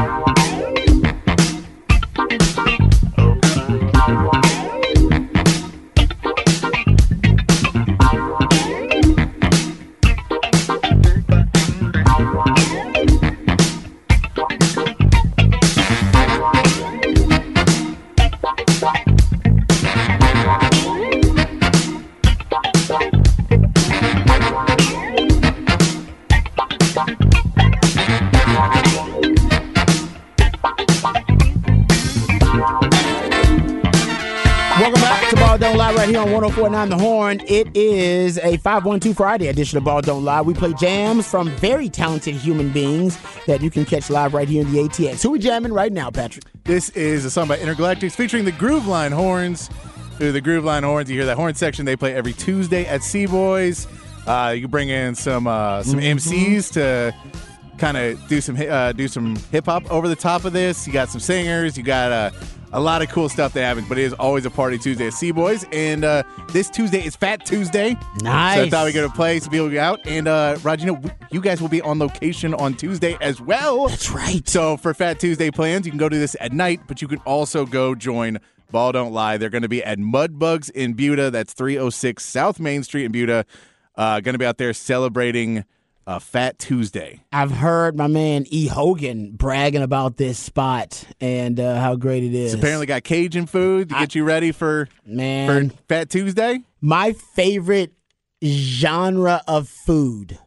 Welcome 1049 The Horn. It is a 512 Friday edition of Ball Don't Lie. We play jams from very talented human beings that you can catch live right here in the ATX. Who we jamming right now, Patrick? This is a song by Intergalactics featuring the Groove Line Horns. Through the Groove Line Horns, you hear that horn section. They play every Tuesday at C-Boy's. Uh, you bring in some uh, some MCs to kind of do some uh, do some hip hop over the top of this. You got some singers. You got uh, a lot of cool stuff that happens. But it is always a party Tuesday at C-Boy's. And uh, this Tuesday is Fat Tuesday. Nice. So I thought we'd go to play some people will be out. And uh, Roger, you know, you guys will be on location on Tuesday as well. That's right. So for Fat Tuesday plans, you can go do this at night, but you can also go join Ball Don't Lie. They're going to be at Mudbugs in Buda. That's 306 South Main Street in Buda. Uh, going to be out there celebrating uh, Fat Tuesday. I've heard my man E. Hogan bragging about this spot and uh, how great it is. It's apparently got Cajun food to get you ready for Man, for Fat Tuesday. my favorite genre of food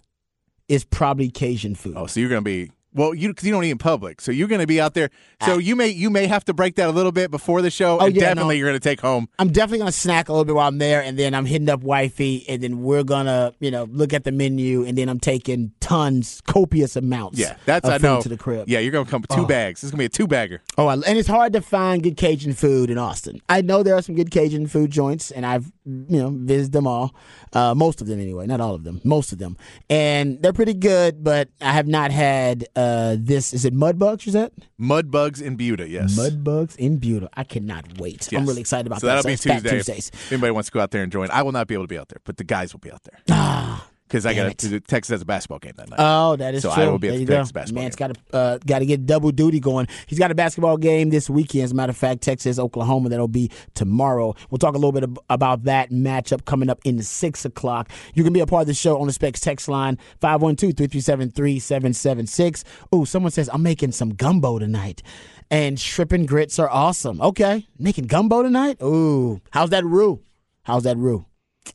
is probably Cajun food. Oh, so you're going to be well, you because you don't eat in public, so you're going to be out there. So you may you may have to break that a little bit before the show. Oh, and yeah, definitely no. you're going to take home. I'm definitely gonna snack a little bit while I'm there, and then I'm hitting up wifey, and then we're gonna, you know, look at the menu, and then I'm taking tons, copious amounts. Yeah, that's I know. to the crib. Yeah, you're going to come with two bags. It's going to be a two bagger. Oh, and it's hard to find good Cajun food in Austin. I know there are some good Cajun food joints, and I've you know visited them all, uh, most of them anyway, not all of them, most of them, and they're pretty good. But I have not had uh, this. Is it Mudbugs? is that Mudbugs in Buda, yes. Mudbugs in Buda. I cannot wait. I'm really excited about so that. that'll be it's Fat Tuesday. Tuesdays. If anybody wants to go out there and join, I will not be able to be out there, but the guys will be out there Ah. Because I got to Texas has a basketball game that night. Oh, that is So true. I will be at the you go. Texas basketball Man's game. got to uh, got to get double duty going. He's got a basketball game this weekend. As a matter of fact, Texas, Oklahoma. That'll be tomorrow. We'll talk a little bit ab- about that matchup coming up in the six o'clock. You can be a part of the show on the Specs text line 512-337-3776. Ooh, someone says I'm making some gumbo tonight. And shrimp and grits are awesome. Okay, making gumbo tonight. Ooh, how's that roux? How's that roux?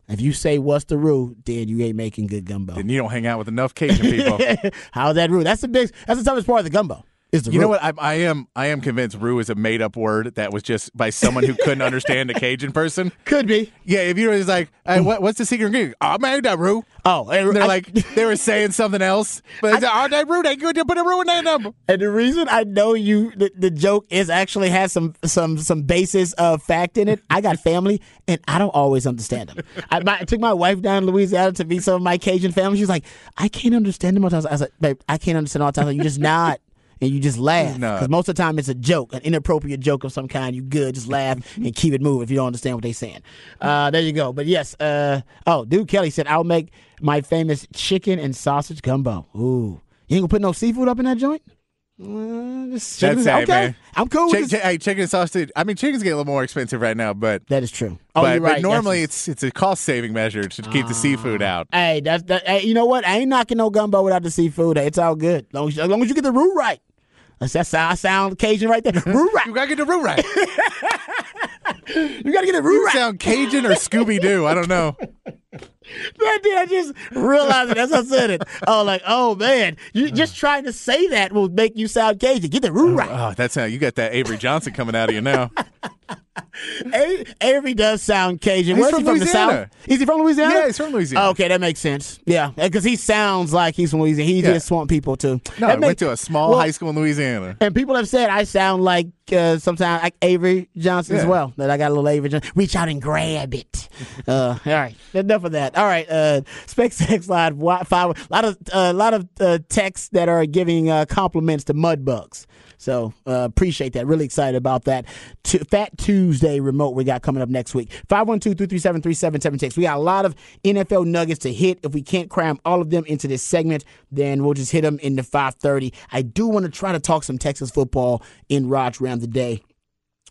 If you say what's the rule, then you ain't making good gumbo. and you don't hang out with enough Cajun people. How's that rule? That's the big. That's the toughest part of the gumbo. Is the You know what? I, I am I am convinced roux is a made up word that was just by someone who couldn't understand a Cajun person. Could be. Yeah, if you were just like, hey, what, what's the secret ingredient? Oh, I made that roux. Oh, and, And they're I- like, they were saying something else, but it's oh, that roux, they to put a roux in that number. and the reason I know you, the, the joke is actually has some some some basis of fact in it. I got family, and I don't always understand them. I, my, I took my wife down to Louisiana to meet some of my Cajun family. She was like, I can't understand them all the time. I was like, babe, I can't understand all the time. You just nod. And you just laugh because most of the time it's a joke, an inappropriate joke of some kind. You good, just laugh and keep it moving if you don't understand what they're saying. Uh, there you go. But yes, uh, oh, dude, Kelly said I'll make my famous chicken and sausage gumbo. Ooh, you ain't gonna put no seafood up in that joint? Uh, just chicken- That's okay. man. I'm cool with Chick- this. chi- hey, chicken and sausage. I mean, chicken's getting a little more expensive right now, but That is true. Oh, but, you're right. but normally That's- it's it's a cost saving measure to keep the seafood out. Hey, that's that. Hey, you know what? I ain't knocking no gumbo without the seafood. It's all good. Long as, as long as you get the roux right. That's that sound, sound Cajun right there. Right. You gotta get the roux right. You gotta get the You right. sound Cajun or Scooby Doo. I don't know. That did. I just realized it as I said it. Oh, like, oh man, you uh. just trying to say that will make you sound Cajun. Get the roux right. Oh, oh, that's how you got that Avery Johnson coming out of you now. Avery does sound Cajun. He's Where's from he from? The Louisiana. South? Is he from Louisiana? Yeah, he's from Louisiana. okay, that makes sense. Yeah, because he sounds like he's from Louisiana. He Yeah. just swamp people too. No, I went to a small well, high school in Louisiana. And people have said I sound like uh, sometimes like Avery Johnson as well. That I got a little Avery Johnson. Reach out and grab it. Uh, all right, enough of that. All right, uh, SpaceX Live five. A lot of a uh, lot of uh, texts that are giving uh, compliments to Mudbugs. So uh, appreciate that. Really excited about that. Fat Tuesday remote we got coming up next week. 512-337-3776. We got a lot of NFL nuggets to hit. If we can't cram all of them into this segment, then we'll just hit them in the 530. I do want to try to talk some Texas football in Rod's rant of the day.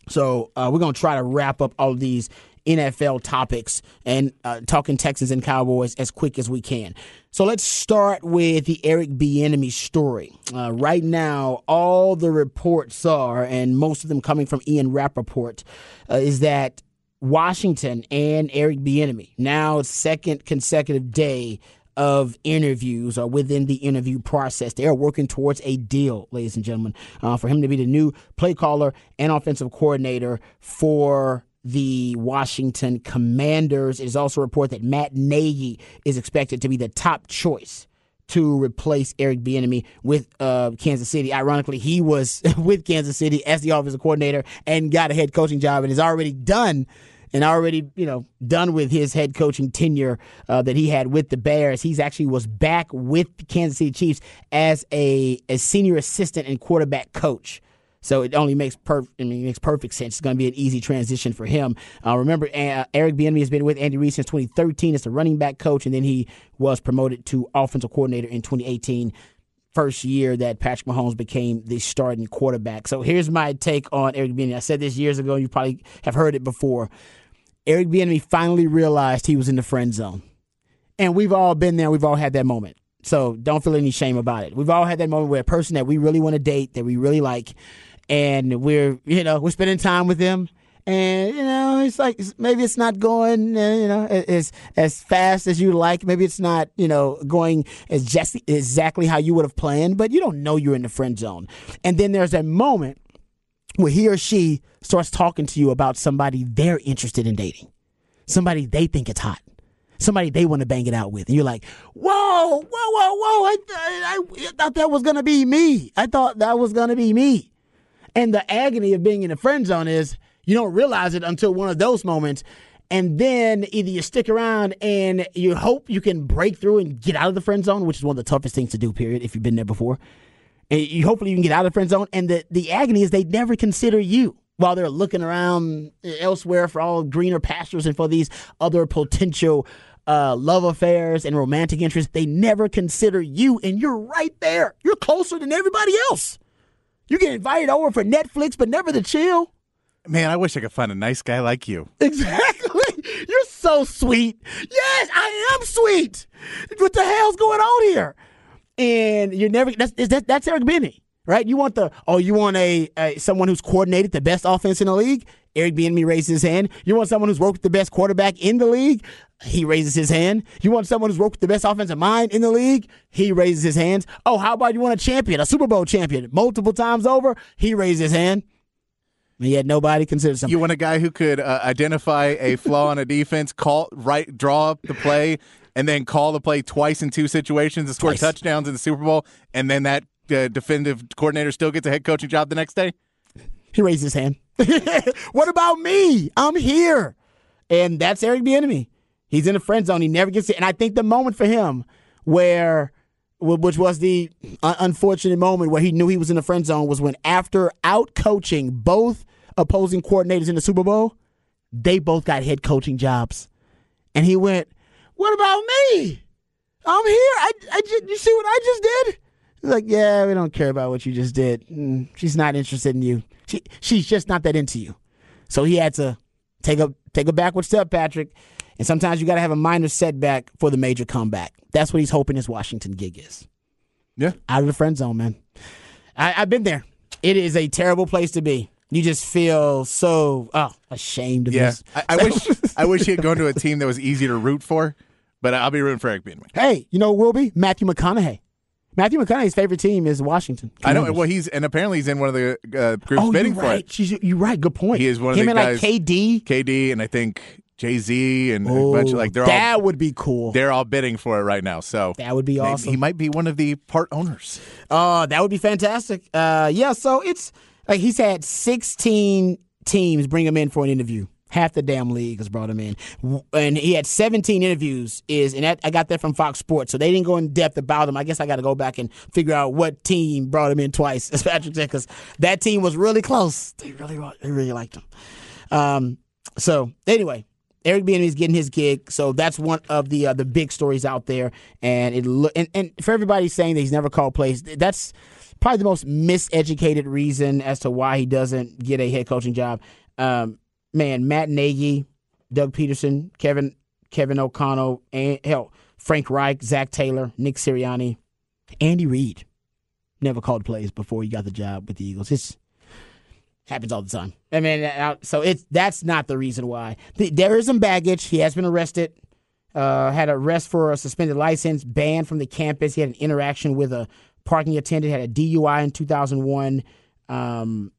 So uh, we're going to try to wrap up all these NFL topics and uh, talking Texans and Cowboys as quick as we can. So let's start with the Eric Bieniemy story. Uh, right now, all the reports are, and most of them coming from Ian Rapoport, uh, is that Washington and Eric Bieniemy now second consecutive day of interviews or within the interview process. They are working towards a deal, ladies and gentlemen, uh, for him to be the new play caller and offensive coordinator for the Washington Commanders. It is also reported that Matt Nagy is expected to be the top choice to replace Eric Bieniemy with uh, Kansas City. Ironically, he was with Kansas City as the offensive coordinator and got a head coaching job and is already done and already you know done with his head coaching tenure uh, that he had with the Bears. He's actually was back with the Kansas City Chiefs as a, a senior assistant and quarterback coach. So it only makes perfect. I mean, makes perfect sense. It's going to be an easy transition for him. Uh, remember, uh, Eric Bieniemy has been with Andy Reid since 2013 as the running back coach, and then he was promoted to offensive coordinator in 2018 first year that Patrick Mahomes became the starting quarterback. So here's my take on Eric Bieniemy. I said this years ago. You probably have heard it before. Eric Bieniemy finally realized he was in the friend zone, and we've all been there. We've all had that moment. So don't feel any shame about it. We've all had that moment where a person that we really want to date, that we really like, and we're you know we're spending time with them. And you know it's like maybe it's not going uh, you know as as fast as you like. Maybe it's not you know going as just exactly how you would have planned but you don't know you're in the friend zone. And then there's a moment where he or she starts talking to you about somebody they're interested in dating somebody they think it's hot somebody they want to bang it out with. And you're like whoa whoa whoa whoa I, I, I thought that was gonna be me. I thought that was gonna be me and the agony of being in the friend zone is you don't realize it until one of those moments. And then either you stick around and you hope you can break through and get out of the friend zone, which is one of the toughest things to do, period, if you've been there before. And you hopefully you can get out of the friend zone. And the, the agony is they never consider you while they're looking around elsewhere for all greener pastures and for these other potential uh, love affairs and romantic interests. They never consider you, and you're right there. You're closer than everybody else. You get invited over for Netflix, but never to chill. Man, I wish I could find a nice guy like you. Exactly. You're so sweet. Yes, I am sweet. What the hell's going on here? And you're never. That's that, that's Eric Bieniemy, right? You want the oh, you want a, a someone who's coordinated the best offense in the league. Eric Bieniemy raises his hand. You want someone who's worked with the best quarterback in the league? He raises his hand. You want someone who's worked with the best offensive mind in the league? He raises his hands. Oh, how about you want a champion, a Super Bowl champion, multiple times over? He raises his hand. And yet nobody considers him. You want a guy who could uh, identify a flaw in a defense, call right, draw up the play, and then call the play twice in two situations and score twice. touchdowns in the Super Bowl, and then that uh, defensive coordinator still gets a head coaching job the next day. He raised his hand. what about me? I'm here. And that's Eric Bieniemy. He's in the friend zone. He never gets it. And I think the moment for him where which was the unfortunate moment where he knew he was in the friend zone was when after out coaching both opposing coordinators in the Super Bowl, they both got head coaching jobs. And he went, What about me? I'm here. I, I just, you see what I just did? He's like, Yeah, we don't care about what you just did. Mm, she's not interested in you. She, she's just not that into you. So he had to take a take a backward step, Patrick. And sometimes you got to have a minor setback for the major comeback. That's what he's hoping his Washington gig is. Yeah, out of the friend zone, man. I, I've been there. It is a terrible place to be. You just feel so oh ashamed of yeah. this. I, I wish I wish he had gone to a team that was easy to root for, but I'll be rooting for Eric Bieniemy. Hey, you know who will be Matthew McConaughey. Matthew McConaughey's favorite team is Washington. Commanders. I know. Well, he's and apparently he's in one of the uh, groups oh, bidding you're for right. it. She's, you're right. Good point. He is one of Him the and guys. like KD, KD, and I think Jay Z and oh, a bunch of like they're all that all would be cool. They're all bidding for it right now. So that would be awesome. He might be one of the part owners. Oh, uh, that would be fantastic. Uh, yeah. So it's like he's had 16 teams bring him in for an interview Half the damn league has brought him in, and he had 17 interviews. Is and that, I got that from Fox Sports, so they didn't go in depth about him. I guess I got to go back and figure out what team brought him in twice, as Patrick said, because that team was really close. They really, they really liked him. Um, so anyway, Eric Bieniemy is getting his gig, so that's one of the uh, the big stories out there. And it and, and for everybody saying that he's never called plays, that's probably the most miseducated reason as to why he doesn't get a head coaching job. Um, man, Matt Nagy, Doug Pederson, Kevin Kevin O'Connell, and hell, Frank Reich, Zac Taylor, Nick Sirianni, Andy Reid never called plays before he got the job with the Eagles. It's happens all the time. I mean, so it's that's not the reason why. There is some baggage. He has been arrested. Uh, had arrest for a suspended license, banned from the campus. He had an interaction with a parking attendant. Had a DUI in 2001. Um,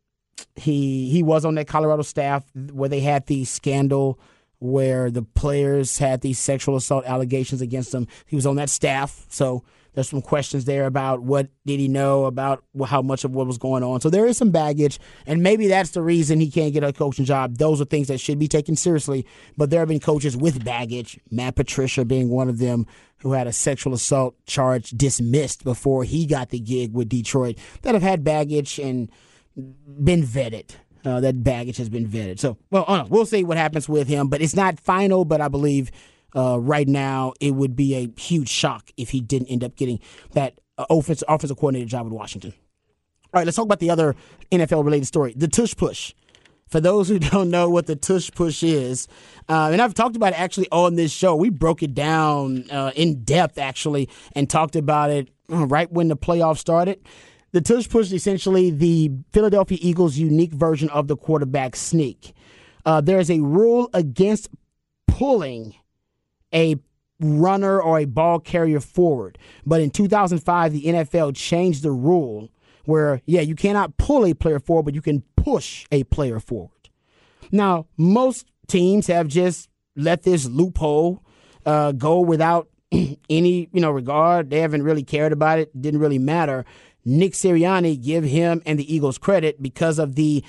he he was on that Colorado staff where they had the scandal where the players had these sexual assault allegations against him. He was on that staff, so there's some questions there about what did he know about how much of what was going on. So there is some baggage, and maybe that's the reason he can't get a coaching job. Those are things that should be taken seriously. But there have been coaches with baggage, Matt Patricia being one of them, who had a sexual assault charge dismissed before he got the gig with Detroit, that have had baggage and been vetted. Uh, that baggage has been vetted. So, well, we'll see what happens with him, but it's not final. But I believe uh, right now it would be a huge shock if he didn't end up getting that uh, offensive offensive coordinator job in Washington. All right, let's talk about the other NFL related story, the tush push. For those who don't know what the tush push is, uh, and I've talked about it actually on this show, we broke it down uh, in depth actually and talked about it uh, right when the playoffs started. The tush push essentially the Philadelphia Eagles' unique version of the quarterback sneak. Uh, there is a rule against pulling a runner or a ball carrier forward. But in 2005, the NFL changed the rule where, yeah, you cannot pull a player forward, but you can push a player forward. Now, most teams have just let this loophole uh, go without any, you know, regard. They haven't really cared about it. Didn't really matter. Nick Sirianni, give him and the Eagles credit because of the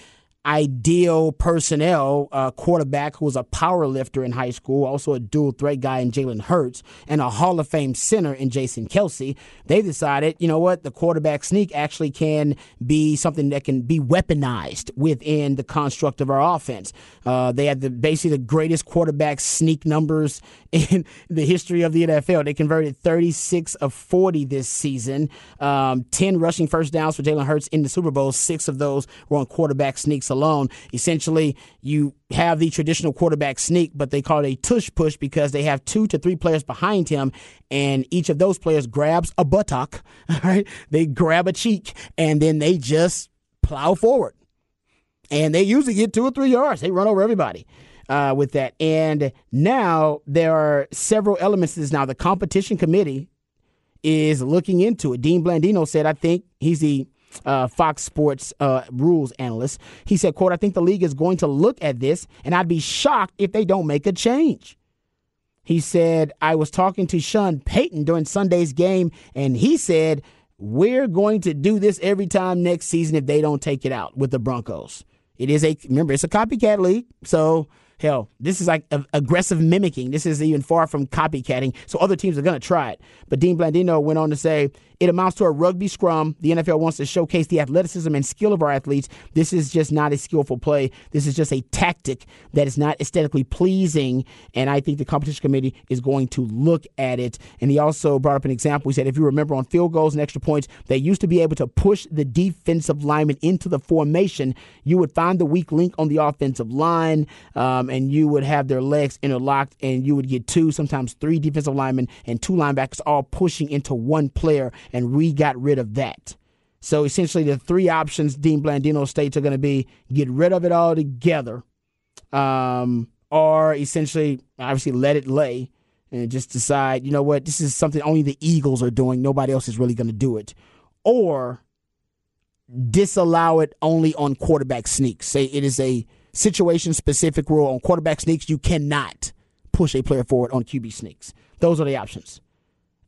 ideal personnel uh, quarterback who was a power lifter in high school, also a dual threat guy in Jalen Hurts, and a Hall of Fame center in Jason Kelce. They decided, you know what, the quarterback sneak actually can be something that can be weaponized within the construct of our offense. Uh, they had the basically the greatest quarterback sneak numbers in the history of the NFL. They converted 36 of 40 this season, um, 10 rushing first downs for Jalen Hurts in the Super Bowl. Six of those were on quarterback sneaks alone. Essentially, you have the traditional quarterback sneak, but they call it a tush push because they have two to three players behind him, and each of those players grabs a buttock, right? They grab a cheek, and then they just plow forward. And they usually get two or three yards. They run over everybody. Uh, with that. And now there are several elements to this. Now, the competition committee is looking into it. Dean Blandino said, I think he's the uh, Fox Sports uh, rules analyst. He said, quote, I think the league is going to look at this, and I'd be shocked if they don't make a change. He said, I was talking to Sean Payton during Sunday's game, and he said, we're going to do this every time next season if they don't take it out with the Broncos. It is a, remember, it's a copycat league, so Hell, this is like aggressive mimicking. This is even far from copycatting. So other teams are going to try it. But Dean Blandino went on to say it amounts to a rugby scrum. The NFL wants to showcase the athleticism and skill of our athletes. This is just not a skillful play. This is just a tactic that is not aesthetically pleasing. And I think the competition committee is going to look at it. And he also brought up an example. He said, if you remember on field goals and extra points, they used to be able to push the defensive lineman into the formation. You would find the weak link on the offensive line, um, and you would have their legs interlocked, and you would get two, sometimes three defensive linemen and two linebackers all pushing into one player and we got rid of that. So essentially, the three options Dean Blandino states are going to be get rid of it all together, um, or essentially, obviously, let it lay and just decide, you know what, this is something only the Eagles are doing. Nobody else is really going to do it. Or disallow it only on quarterback sneaks. Say it is a situation specific rule on quarterback sneaks. You cannot push a player forward on QB sneaks. Those are the options.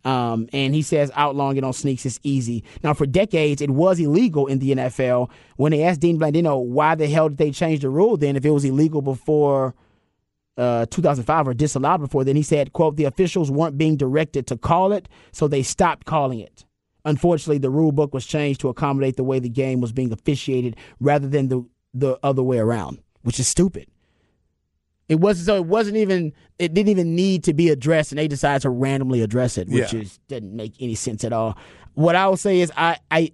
Um, and he says outlawing it on sneaks is easy. Now, for decades, it was illegal in the NFL. When they asked Dean Blandino why the hell did they change the rule then if it was illegal before uh, 2005 or disallowed before then. He said, "quote The officials weren't being directed to call it, so they stopped calling it. Unfortunately, the rule book was changed to accommodate the way the game was being officiated rather than the the other way around, which is stupid. It wasn't so. It wasn't even. It didn't even need to be addressed, and they decided to randomly address it, which Yeah. is didn't make any sense at all. What I will say is, I I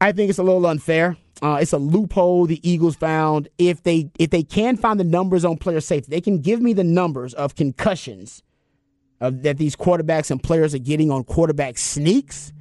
I think it's a little unfair. Uh, it's a loophole the Eagles found. If they if they can find the numbers on player safety, they can give me the numbers of concussions of, that these quarterbacks and players are getting on quarterback sneaks.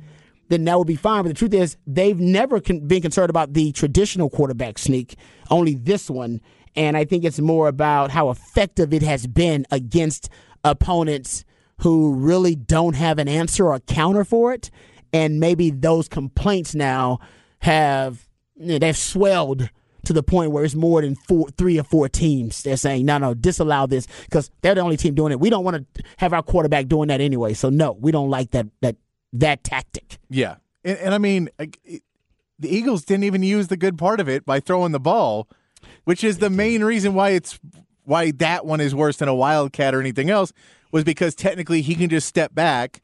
Then that would be fine. But the truth is, they've never con- been concerned about the traditional quarterback sneak. Only this one, and I think it's more about how effective it has been against opponents who really don't have an answer or counter for it. And maybe those complaints now have they've swelled to the point where it's more than four, three or four teams. They're saying, no, no, disallow this because they're the only team doing it. We don't want to have our quarterback doing that anyway. So no, we don't like that that that tactic. Yeah, and, and I mean, the Eagles didn't even use the good part of it by throwing the ball, which is the main reason why it's why that one is worse than a wildcat or anything else. Was because technically he can just step back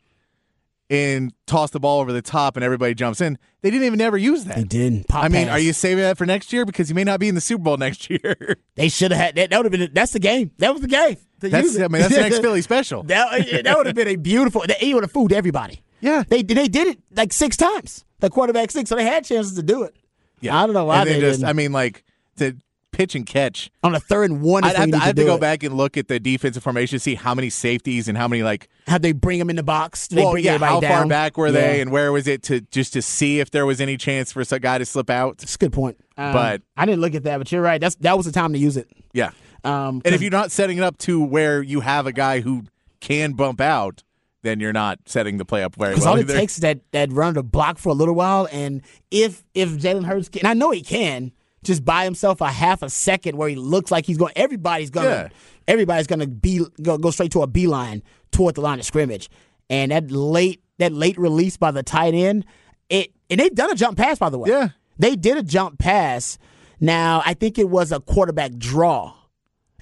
and toss the ball over the top, and everybody jumps in. They didn't even ever use that. They didn't. Pop I mean, pass. are you saving that for next year because you may not be in the Super Bowl next year? They should have had that. That would have been. That's the game. That was the game. that's. I mean that's the next Philly special. That, uh, that would have been a beautiful. They would have fooled everybody. Yeah. they they did it like six times. The quarterback six, so they had chances to do it. Yeah, I don't know why And they just didn't. I mean like to pitch and catch. on a third and one. I'd have to, I have to go it. back and look at the defensive formation, see how many safeties and how many like How they bring them in the box? They well, yeah, how far back were they, and where was it to just to see if there was any chance for a guy to slip out? That's a good point. Um, But- I didn't look at that. But you're right. That's that was the time to use it. Yeah, Um, and if you're not setting it up to where you have a guy who can bump out, then you're not setting the play up very well. all it either. takes is that that run to block for a little while, and if if Jalen Hurts can, and I know he can, just buy himself a half a second where he looks like he's going. Everybody's gonna Yeah. everybody's gonna be go, go straight to a beeline toward the line of scrimmage, and that late that late release by the tight end, it and they've done a jump pass by the way. Yeah. they did a jump pass. Now I think it was a quarterback draw.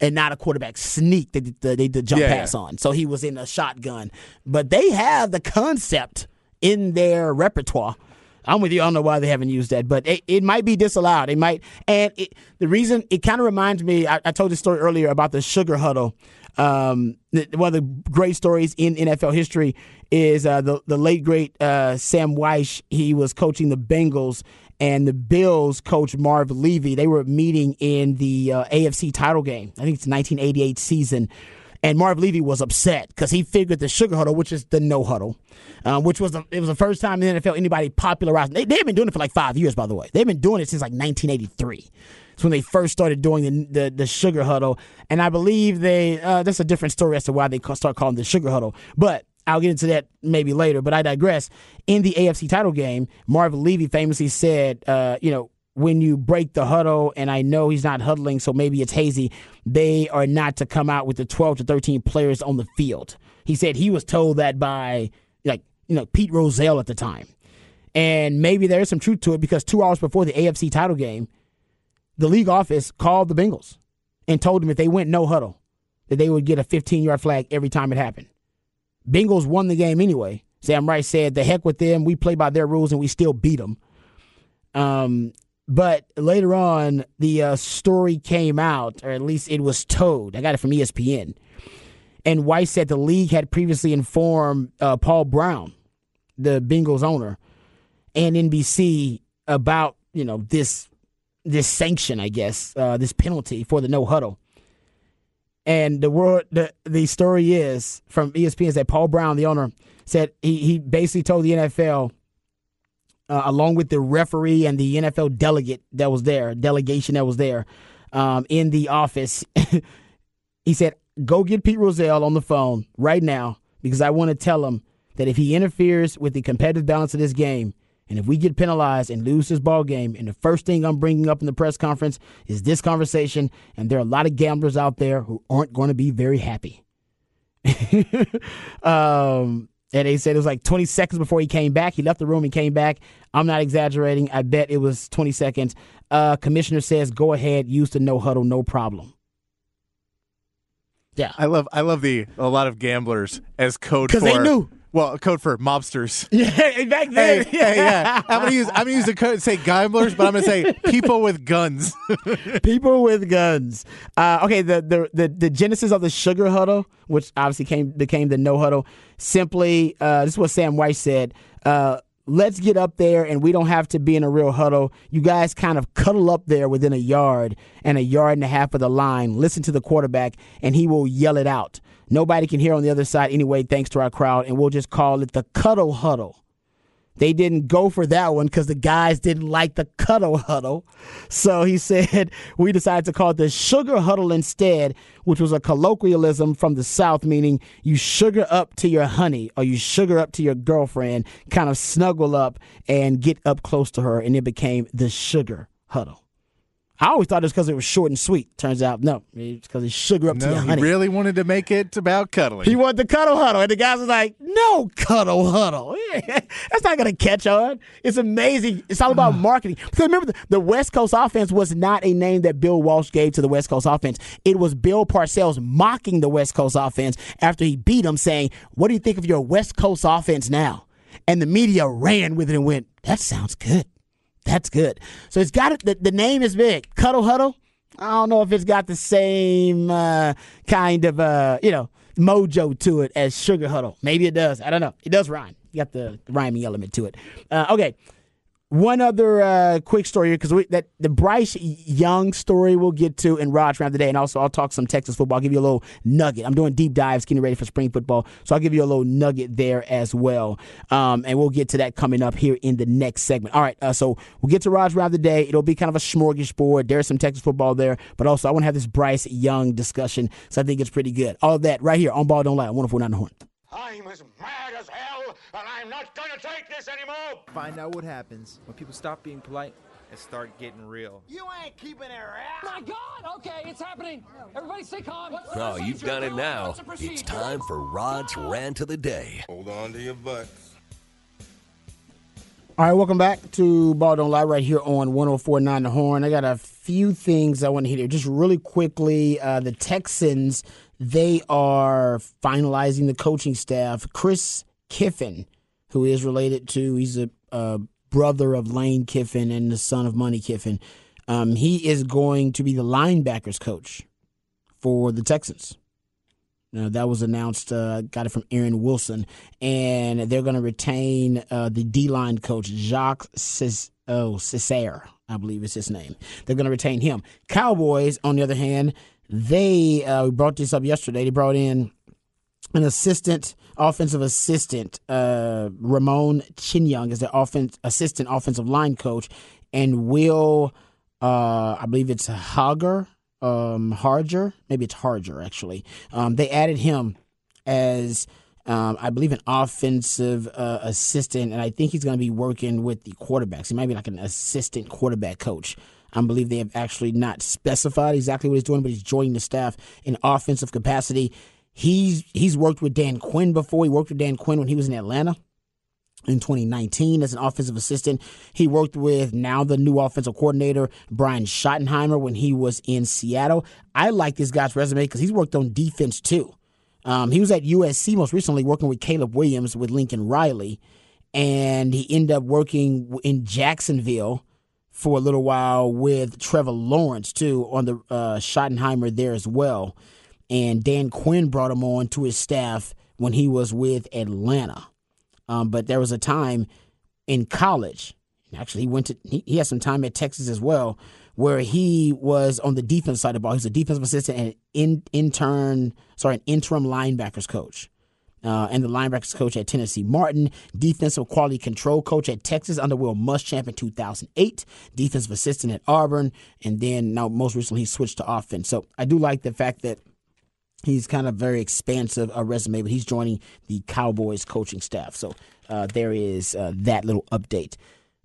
And not a quarterback sneak that they, did the jump Yeah, pass on. So he was in a shotgun. But they have the concept in their repertoire. I'm with you. I don't know why they haven't used that, but it, it might be disallowed. It might, and it, the reason it kind of reminds me. I, I told this story earlier about the sugar huddle. Um, the- one of the great stories in NFL history is uh, the the late great uh, Sam Wyche. He was coaching the Bengals, and the Bills coach Marv Levy. They were meeting in the uh, AFC title game. I think it's the 1988 season. And Marv Levy was upset because he figured the sugar huddle, which is the no huddle, um, which was the, it was the first time in the NFL anybody popularized. They, they've been doing it for like five years, by the way. They've been doing it since like 1983. It's when they first started doing the the, the sugar huddle, and I believe they uh, that's a different story as to why they start calling the sugar huddle. But I'll get into that maybe later. But I digress. In the AFC title game, Marv Levy famously said, uh, you know, when you break the huddle, and I know he's not huddling, so maybe it's hazy, they are not to come out with the 12 to 13 players on the field. He said he was told that by, like, you know, Pete Rozelle at the time. And maybe there is some truth to it because two hours before the AFC title game, the league office called the Bengals and told them if they went no huddle, that they would get a 15 yard flag every time it happened. Bengals won the game anyway. Sam Rice said, "The heck with them. We play by their rules and we still beat them." Um, but later on, the uh, story came out, or at least it was told. I got it from ESPN. And Wyche said the league had previously informed uh, Paul Brown, the Bengals owner, and NBC about you know this this sanction, I guess, uh, this penalty for the no huddle. And the word the the story is from ESPN is that Paul Brown, the owner, said he he basically told the NFL, uh, along with the referee and the NFL delegate that was there, delegation that was there, um, in the office, he said, "Go get Pete Rozelle on the phone right now because I want to tell him that if he interferes with the competitive balance of this game." And if we get penalized and lose this ball game, and the first thing I'm bringing up in the press conference is this conversation, and there are a lot of gamblers out there who aren't going to be very happy. um, and they said it was like 20 seconds before he came back. He left the room and came back. I'm not exaggerating. I bet it was 20 seconds. Uh, commissioner says, go ahead, use the no huddle, no problem. Yeah. I love I love the a lot of gamblers as code 'Cause for they knew. Well, code for mobsters. Yeah, back then. hey, yeah. I'm gonna use I'm gonna use the code say gamblers, but I'm gonna say people with guns. People with guns. Uh, okay, the, the the the genesis of the sugar huddle, which obviously came became the no huddle, simply uh, this is what Sam White said. Uh, Let's get up there, and we don't have to be in a real huddle. You guys kind of cuddle up there within a yard and a yard and a half of the line. Listen to the quarterback, and he will yell it out. Nobody can hear on the other side anyway, thanks to our crowd, and we'll just call it the cuddle huddle. They didn't go for that one because the guys didn't like the cuddle huddle. So he said, we decided to call it the sugar huddle instead, which was a colloquialism from the South, meaning you sugar up to your honey or you sugar up to your girlfriend, kind of snuggle up and get up close to her. And it became the sugar huddle. I always thought it was because it was short and sweet. Turns out, no, it's because it's sugar up to No, your he honey. really wanted to make it about cuddling. He wanted the cuddle huddle, and the guys was like, "No cuddle huddle. That's not going to catch on. It's amazing. It's all about marketing." Because remember, the, the West Coast offense was not a name that Bill Walsh gave to the West Coast offense. It was Bill Parcells mocking the West Coast offense after he beat them, saying, "What do you think of your West Coast offense now?" And the media ran with it and went, "That sounds good. That's good." So it's got it. The, the name is big. Cuddle huddle. I don't know if it's got the same uh, kind of uh, you know mojo to it as Sugar Huddle. Maybe it does. I don't know. It does rhyme. You got the, rhyming element to it. Uh, okay. One other uh, quick story because that the Bryce Young story we'll get to in Rod's rant of the day, and also I'll talk some Texas football. I'll give you a little nugget. I'm doing deep dives, getting ready for spring football, so I'll give you a little nugget there as well. Um, and we'll get to that coming up here in the next segment. All right, uh, so we'll get to Rod's rant of the day. It'll be kind of a smorgasbord. There's some Texas football there, but also I want to have this Bryce Young discussion, so I think it's pretty good. All that right here on Ball Don't Lie, 104.9 The Horn. I'm as mad as hell, and I'm not gonna take this anymore! Find out what happens when people stop being polite and start getting real. You ain't keeping it around! My God! Okay, it's happening. Everybody, stay calm. Oh, you've done it now. It's time for Rod's rant of the day. Hold on to your butts. All right, welcome back to Ball Don't Lie right here on 1049 The Horn. I got a few things I want to hit here. Just really quickly, uh, the Texans, they are finalizing the coaching staff. Chris Kiffin, who is related to, he's a, brother of Lane Kiffin and the son of Monte Kiffin. Um, he is going to be the linebackers coach for the Texans. Now, that was announced. Uh, got it from Aaron Wilson, and they're going to retain uh, the D line coach Jacques Cis- oh Cesaire, I believe is his name. They're going to retain him. Cowboys, on the other hand, they uh, brought this up yesterday. They brought in an assistant, offensive assistant, uh, Ramon Chinyoung is the offense assistant offensive line coach, and Will, uh, I believe it's Hager, um, Harger, maybe it's Harger actually. Um, they added him as um, I believe an offensive uh, assistant, and I think he's going to be working with the quarterbacks. He might be like an assistant quarterback coach. I believe they have actually not specified exactly what he's doing, but he's joining the staff in offensive capacity. He's he's worked with Dan Quinn before. He worked with Dan Quinn when he was in Atlanta in 2019 as an offensive assistant. He worked with now the new offensive coordinator, Brian Schottenheimer, when he was in Seattle. I like this guy's resume because he's worked on defense too. Um, he was at USC most recently working with Caleb Williams with Lincoln Riley, and he ended up working in Jacksonville for a little while with Trevor Lawrence too on the uh, Schottenheimer there as well. And Dan Quinn brought him on to his staff when he was with Atlanta. Um, but there was a time in college. Actually, he went to he, he had some time at Texas as well, where he was on the defense side of the ball. He's a defensive assistant and in, intern, sorry, an interim linebackers coach. Uh, and the linebackers coach at Tennessee Martin, defensive quality control coach at Texas under Will Muschamp in 2008, defensive assistant at Auburn, and then now most recently he switched to offense. So I do like the fact that he's kind of very expansive a resume, but he's joining the Cowboys coaching staff. So uh, there is uh, that little update.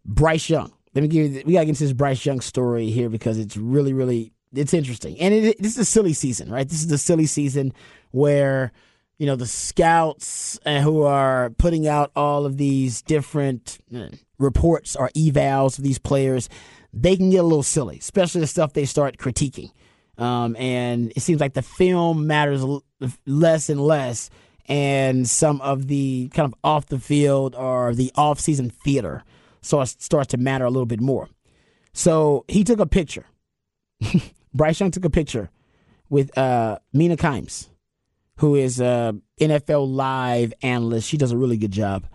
Bryce Young. Let me give you. We gotta get into this Bryce Young story here because it's really, really, it's interesting, and it, this is a silly season, right? This is the silly season where you know the scouts uh, who are putting out all of these different uh, reports or evals of these players. They can get a little silly, especially the stuff they start critiquing. Um, and it seems like the film matters l- less and less, and some of the kind of off the field or the off season theater starts starts to matter a little bit more. So he took a picture. Bryce Young took a picture with uh, Mina Kimes, who is a NFL Live analyst. She does a really good job.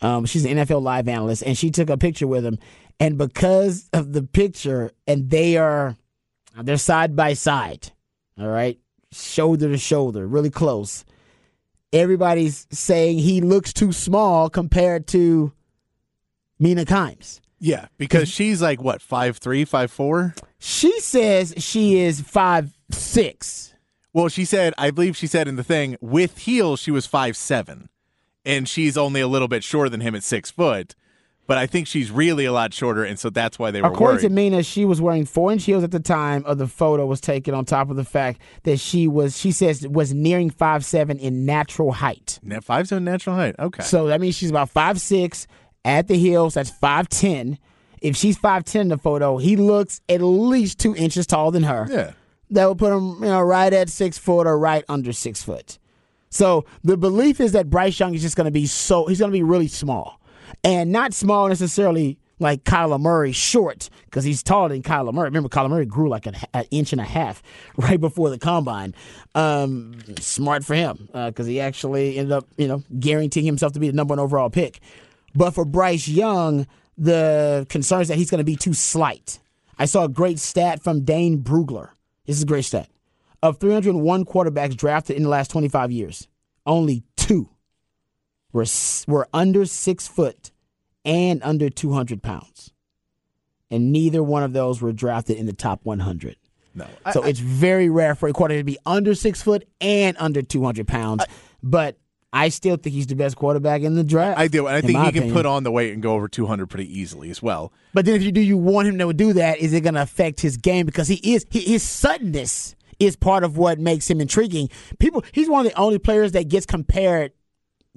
Um, she's an NFL Live analyst, and she took a picture with him. And because of the picture, and they are they're side by side, all right, shoulder to shoulder, really close. Everybody's saying he looks too small compared to Mina Kimes. Yeah, because she's like what five three, five four. She says she is five six. Well, she said, I believe she said in the thing with heels she was five seven, and she's only a little bit shorter than him at six foot. But I think she's really a lot shorter, and so that's why they were According worried. to Mina, she was wearing four inch heels at the time of the photo was taken. On top of the fact that she was, she says, was nearing five seven in natural height. Five seven natural height. Okay. So that means she's about five six at the heels. That's five ten. If she's five ten in the photo, he looks at least two inches taller than her. yeah. That would put him, you know, right at six foot or right under six foot. So the belief is that Bryce Young is just going to be so he's going to be really small, and not small necessarily like Kyler Murray short because he's taller than Kyler Murray. Remember, Kyler Murray grew like an, an inch and a half right before the combine. Um, smart for him because he actually ended up, you know, guaranteeing himself to be the number one overall pick. But for Bryce Young, the concern is that he's going to be too slight. I saw a great stat from Dane Brugler. This is a great stat. Of 301 quarterbacks drafted in the last 25 years, only two were were under six foot and under 200 pounds, and neither one of those were drafted in the top 100. No. So it's very rare for a quarterback to be under six foot and under 200 pounds. but I still think he's the best quarterback in the draft. I do, and I think he can opinion. put on the weight and go over 200 pretty easily as well. But then if you do, you want him to do that. Is it going to affect his game? Because he is he, his suddenness is part of what makes him intriguing. People, he's one of the only players that gets compared,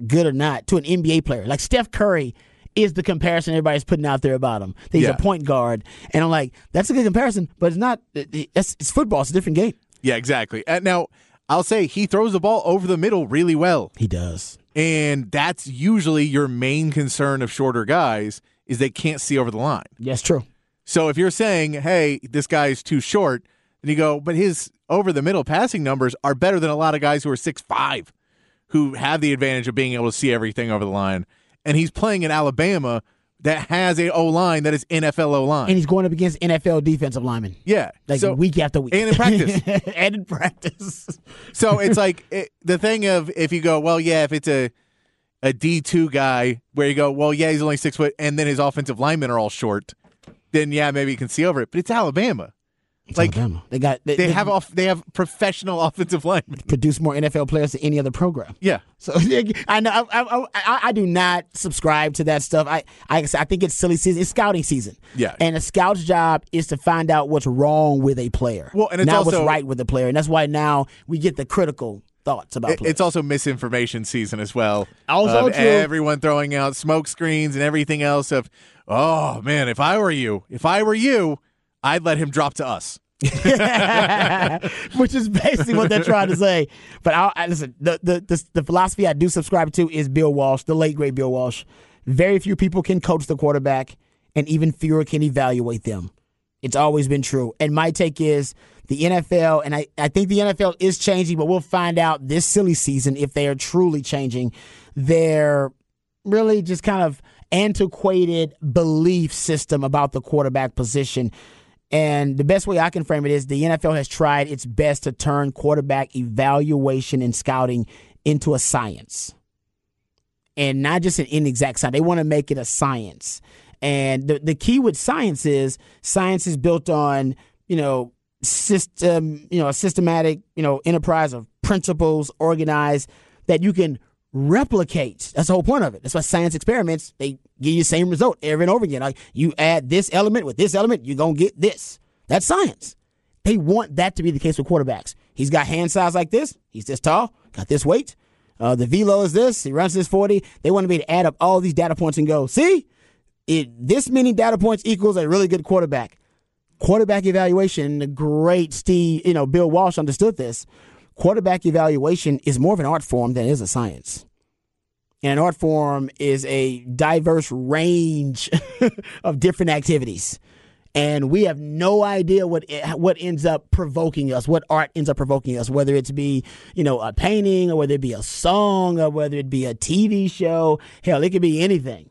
good or not, to an NBA player. Like Steph Curry is the comparison everybody's putting out there about him. That he's Yeah. a point guard, and I'm like, that's a good comparison, but it's not. It's, it's football. It's a different game. Yeah, exactly. And now, I'll say he throws the ball over the middle really well. He does. And that's usually your main concern of shorter guys is they can't see over the line. Yes, true. So if you're saying, "Hey, this guy's too short," then you go, "But his over the middle passing numbers are better than a lot of guys who are six five, who have the advantage of being able to see everything over the line." And he's playing in Alabama that has a O line that is NFL O line. And he's going up against NFL defensive linemen. yeah, Like so week after week. and in practice. and in practice. So it's like it, the thing of if you go, well, yeah, if it's a a D two guy where you go, well, yeah, he's only six foot, and then his offensive linemen are all short, then yeah, maybe you can see over it. But it's Alabama. Like Alabama. They got they, they have off, they have professional offensive linemen. produce more NFL players than any other program. Yeah, So I know I, I, I, I do not subscribe to that stuff. I, I I think it's silly season. It's scouting season. Yeah. and a scout's job is to find out what's wrong with a player. Well, and it's not also- what's right with the player, and that's why now we get the critical thoughts about It- players. it's also misinformation season as well. Also. Everyone throwing out smoke screens and everything else. Of oh man, if I were you, if I were you, I'd let him drop to us. which is basically what they're trying to say. But I, I listen. The, the the the philosophy I do subscribe to is Bill Walsh, the late great Bill Walsh. Very few people can coach the quarterback, and even fewer can evaluate them. It's always been true. And my take is the NFL, and I, I think the NFL is changing, but we'll find out this silly season if they are truly changing their really just kind of antiquated belief system about the quarterback position. And the best way I can frame it is the NFL has tried its best to turn quarterback evaluation and scouting into a science. And not just an inexact science. They want to make it a science. And the, the key with science is science is built on, you know, system, you know, a systematic, you know, enterprise of principles organized that you can replicate. That's the whole point of it. That's why science experiments, they give you the same result over and over again. Like you add this element with this element, you're gonna get this. That's science. They want that to be the case with quarterbacks. He's got hand size like this, he's this tall, got this weight. Uh, the velo is this, he runs this 40. They want to be to add up all these data points and go, see, it this many data points equals a really good quarterback. quarterback evaluation, the great Steve, you know, Bill Walsh understood this. Quarterback evaluation is more of an art form than it is a science. And an art form is a diverse range of different activities. And we have no idea what what ends up provoking us, what art ends up provoking us, whether it's be, you know, a painting or whether it be a song or whether it be a TV show. Hell, it could be anything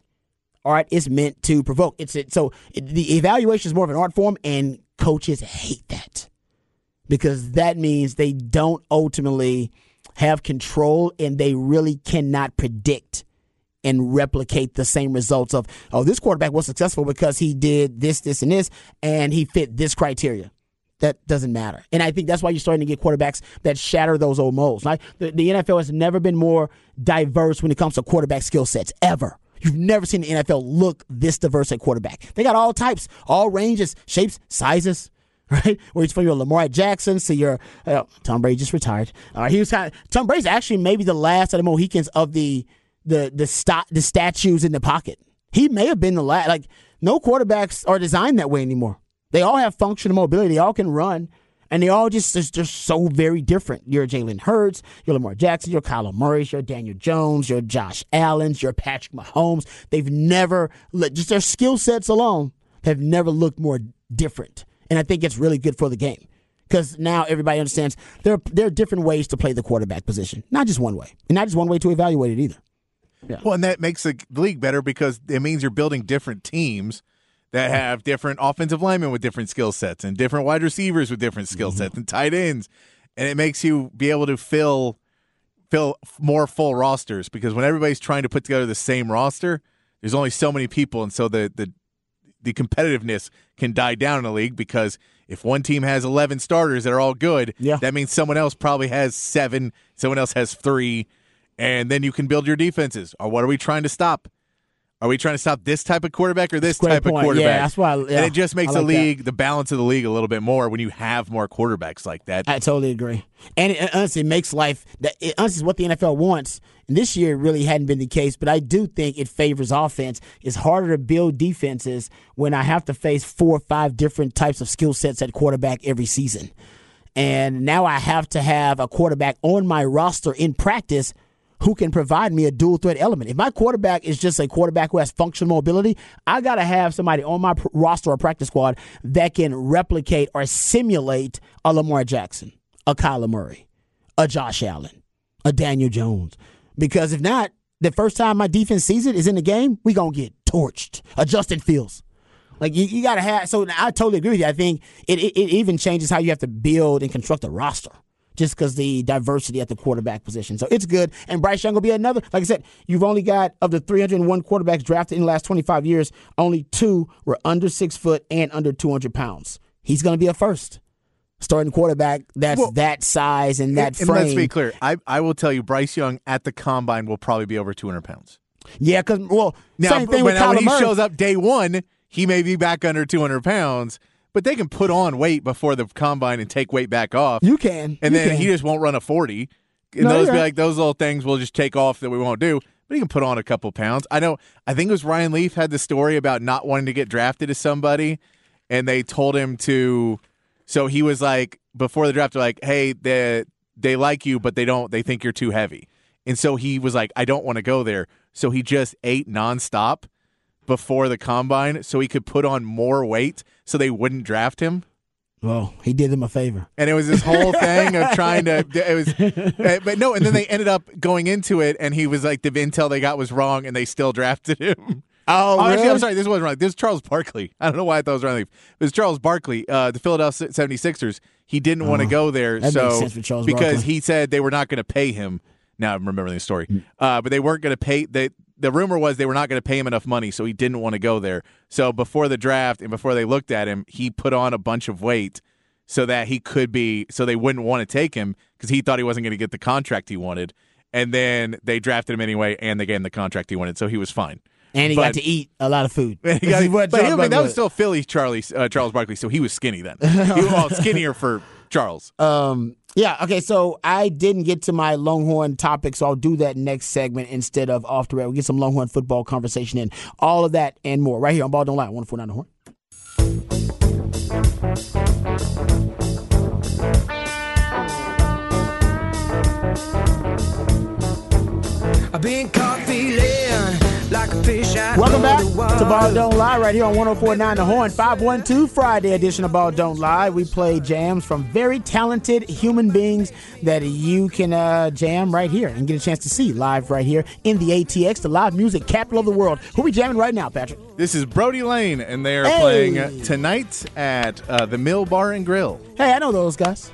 art is meant to provoke. It's it, so it, the evaluation is more of an art form, and coaches hate that because that means they don't ultimately have control, and they really cannot predict and replicate the same results of oh this quarterback was successful because he did this, this, and this, and he fit this criteria. That doesn't matter. And I think that's why you're starting to get quarterbacks that shatter those old molds. Like the, the NFL has never been more diverse when it comes to quarterback skill sets, ever. You've never seen the NFL look this diverse at quarterback. They got all types, all ranges, shapes, sizes, right? Where it's from your Lamar Jackson to your uh, Tom Brady just retired. Uh, he was kind of, Tom Brady's actually maybe the last of the Mohicans of the the the st- the statues in the pocket. He may have been the last. Like no quarterbacks are designed that way anymore. They all have functional mobility. They all can run. And they all just just so very different. You're Jalen Hurts, you're Lamar Jackson, you're Kyler Murray, you're Daniel Jones, you're Josh Allen's, you're Patrick Mahomes. They've never just their skill sets alone have never looked more different. And I think it's really good for the game. Because now everybody understands there, there are different ways to play the quarterback position, not just one way, and not just one way to evaluate it either. Yeah. Well, and that makes the league better because it means you're building different teams that have different offensive linemen with different skill sets and different wide receivers with different skill mm-hmm. sets and tight ends, and it makes you be able to fill fill more full rosters because when everybody's trying to put together the same roster, there's only so many people, and so the the the competitiveness can die down in a league because if one team has 11 starters that are all good, yeah. that means someone else probably has seven, someone else has three, and then you can build your defenses. Or what are we trying to stop? Are we trying to stop this type of quarterback or this type point. of quarterback? Yeah, that's why. Yeah, and it just makes like the league, that. the balance of the league, a little bit more when you have more quarterbacks like that. I totally agree. And it, honestly, it makes life. That it, honestly, is what the NFL wants. And this year, it really hadn't been the case, but I do think it favors offense. It's harder to build defenses when I have to face four or five different types of skill sets at quarterback every season. And now I have to have a quarterback on my roster in practice who can provide me a dual threat element. If my quarterback is just a quarterback who has functional mobility, I got to have somebody on my roster or practice squad that can replicate or simulate a Lamar Jackson, a Kyler Murray, a Josh Allen, a Daniel Jones. Because if not, the first time my defense sees it is in the game, we going to get torched. A Justin Fields. Like you, you got to have. So I totally agree with you. I think it, it, it even changes how you have to build and construct a roster just because the diversity at the quarterback position. So it's good. And Bryce Young will be another. Like I said, you've only got of the 301 quarterbacks drafted in the last 25 years, only two were under six foot and under 200 pounds. He's going to be a first starting quarterback that's well, that size and that and, frame. And let's be clear. I, I will tell you, Bryce Young at the combine will probably be over 200 pounds. Yeah, because well, now, same thing when, with Kyler when he Murray. shows up day one, he may be back under 200 pounds but they can put on weight before the combine and take weight back off. You can. And you then can. he just won't run a 40. And No, those be right. like, those little things we'll just take off that we won't do. But he can put on a couple pounds. I know, I think it was Ryan Leaf had the story about not wanting to get drafted as somebody. And they told him to, so he was like, before the draft, they're like, hey, they, they like you, but they don't, they think you're too heavy. And so he was like, I don't want to go there. So he just ate nonstop before the combine so he could put on more weight so they wouldn't draft him. Well, he did them a favor. And it was this whole thing of trying to. It was, uh, but no. And then they ended up going into it, and he was like, the intel they got was wrong, and they still drafted him. Oh, actually, really? I'm sorry. This wasn't right. This is Charles Barkley. I don't know why I thought it was Leaf. It was Charles Barkley, uh, the Philadelphia 76ers. He didn't want to go there, Oh, so makes sense for Charles because Barkley. he said they were not going to pay him. Now I'm remembering the story, uh, but they weren't going to pay. They, the rumor was they were not going to pay him enough money, so he didn't want to go there. So before the draft and before they looked at him, he put on a bunch of weight so that he could be, so they wouldn't want to take him because he thought he wasn't going to get the contract he wanted. And then they drafted him anyway, and they gave him the contract he wanted, so he was fine. And he But- got to eat a lot of food. Got- but he- I mean, that was still Philly Charlie uh, Charles Barkley, so he was skinny then. He was well, skinnier for Charles. Um, yeah, okay, so I didn't get to my Longhorn topic, so I'll do that next segment instead of off the rail. We'll get some Longhorn football conversation in. All of that and more right here on Ball Don't Lie, 149 The Horn. I've been caught feeling Welcome back to Ball Don't Lie right here on 1049 The Horn. 512 Friday edition of Ball Don't Lie. We play jams from very talented human beings that you can uh, jam right here and get a chance to see live right here in the ATX, the live music capital of the world. Who we jamming right now, Patrick? This is Brody Lane, and they are Hey. playing tonight at uh, the Mill Bar and Grill. Hey, I know those guys.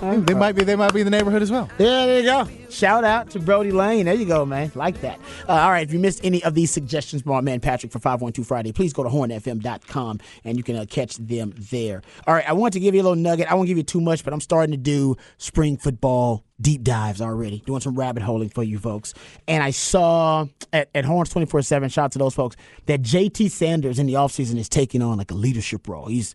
They might be. They might be in the neighborhood as well. Yeah, there you go. Shout out to Brody Lane. There you go, man. Like that. Uh, all right, if you missed any of these suggestions from our man Patrick for 512 Friday, please go to hornfm.com and you can uh, catch them there. All right, I want to give you a little nugget. I won't give you too much, but I'm starting to do spring football deep dives already, doing some rabbit holing for you folks. And I saw at, at Horns 24 7, shout out to those folks, that JT Sanders in the offseason is taking on like a leadership role. He's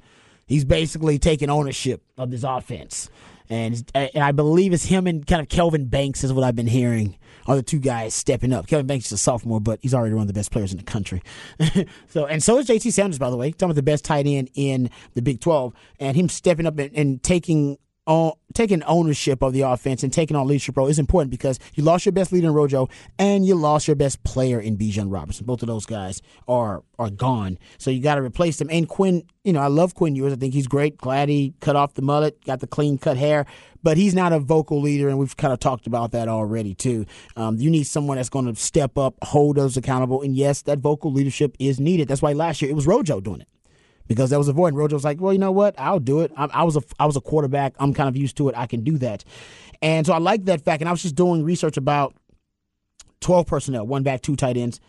He's basically taking ownership of this offense. And, and I believe it's him and kind of Kelvin Banks is what I've been hearing are the two guys stepping up. Kelvin Banks is a sophomore, but he's already one of the best players in the country. so and so is JT Sanders, by the way, talking about the best tight end in the Big Twelve, and him stepping up and, and taking on taking ownership of the offense and taking on leadership role is important because you lost your best leader in Rojo and you lost your best player in Bijan Robinson. Both of those guys are are gone, so you got to replace them. And Quinn, you know, I love Quinn Ewers. I think he's great. Glad he cut off the mullet, got the clean cut hair, but he's not a vocal leader, and we've kind of talked about that already too. Um, you need someone that's going to step up, hold us accountable, and yes, that vocal leadership is needed. That's why last year it was Rojo doing it because that was a void. And was like, "Well, you know what? I'll do it. I, I was a I was a quarterback. I'm kind of used to it. I can do that." And so I like that fact. And I was just doing research about 12 personnel, one back, two tight ends.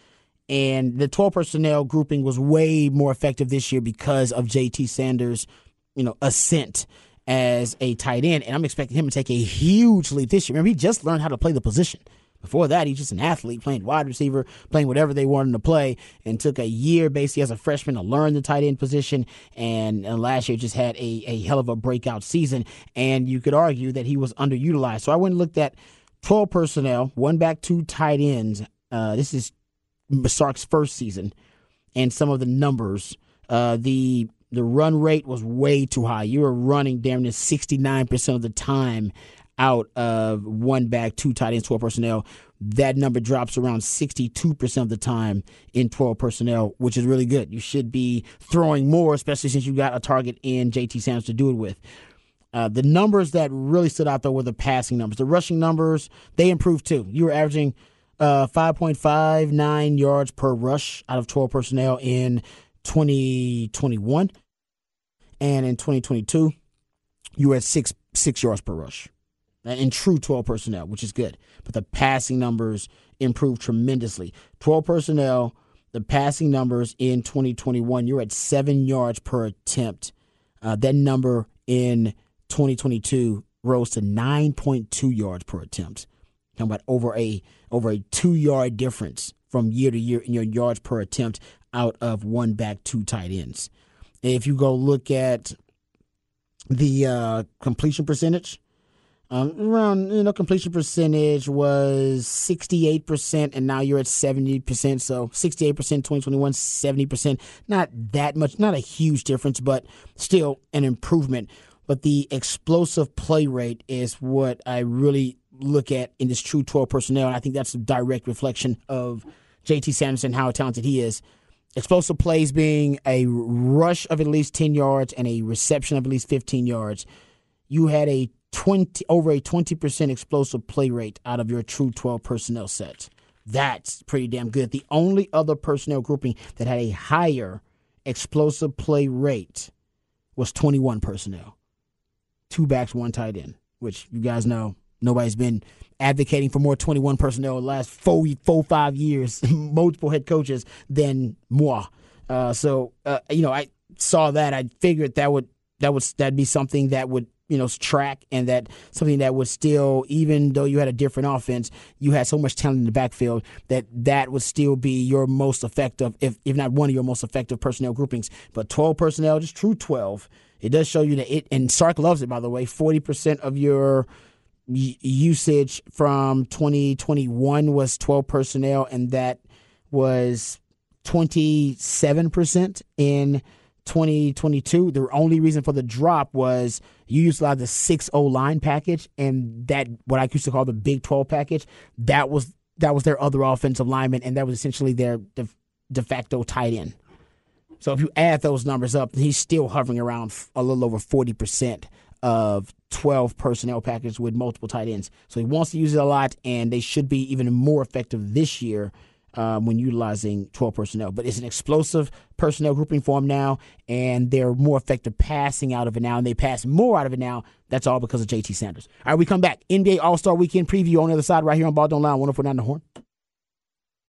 And the 12 personnel grouping was way more effective this year because of JT Sanders, you know, ascent as a tight end. And I'm expecting him to take a huge leap this year. Remember, he just learned how to play the position. Before that, he's just an athlete playing wide receiver, playing whatever they wanted to play, and took a year basically as a freshman to learn the tight end position. And, and last year just had a, a hell of a breakout season. And you could argue that he was underutilized. So I went and looked at 12 personnel, one back, two tight ends. Uh, this is Sark's first season, and some of the numbers. Uh, the the run rate was way too high. You were running damn near 69% of the time out of one back, two tight ends, 12 personnel. That number drops around 62% of the time in 12 personnel, which is really good. You should be throwing more, especially since you got a target in JT Sanders to do it with. Uh, the numbers that really stood out though were the passing numbers. The rushing numbers they improved too. You were averaging uh, 5.59 yards per rush out of 12 personnel in 2021, and in 2022 you were at six six yards per rush in true 12 personnel, which is good. But the passing numbers improved tremendously. 12 personnel, the passing numbers in 2021, you're at seven yards per attempt. Uh, that number in 2022 rose to 9.2 yards per attempt. Talking about over a over a two yard difference from year to year in your yards per attempt out of one back, two tight ends. If you go look at the uh, completion percentage, um, around you know completion percentage was 68% and now you're at 70% so 68% 2021 70% not that much not a huge difference but still an improvement. But the explosive play rate is what i really look at in this true 12 personnel and i think that's a direct reflection of jt sanderson how talented he is. Explosive plays being a rush of at least 10 yards and a reception of at least 15 yards. You had a 20 over a 20% explosive play rate out of your true 12 personnel set. That's pretty damn good. The only other personnel grouping that had a higher explosive play rate was 21 personnel. Two backs, one tight end, which you guys know nobody's been advocating for more 21 personnel the last four, four five years, multiple head coaches than moi. Uh, so, uh, you know, I saw that. I figured that would that would that'd be something that would you know track and that something that would still even though you had a different offense you had so much talent in the backfield that that would still be your most effective if if not one of your most effective personnel groupings. But 12 personnel just true 12 it does show you that it and Sark loves it by the way 40% of your usage from 2021 was 12 personnel and that was 27% in 2022. The only reason for the drop was you used a lot of the 6 O line package, and that, what I used to call the Big 12 package, that was that was their other offensive lineman, and that was essentially their de, de facto tight end. So if you add those numbers up, he's still hovering around a little over 40% of 12 personnel package with multiple tight ends. So he wants to use it a lot, and they should be even more effective this year um, when utilizing 12 personnel. But it's an explosive personnel grouping form now, and they're more effective passing out of it now, and they pass more out of it now. That's all because of JT Sanders. All right, we come back. NBA All Star Weekend preview on the other side right here on Ball Don't Lie on 1049 The Horn.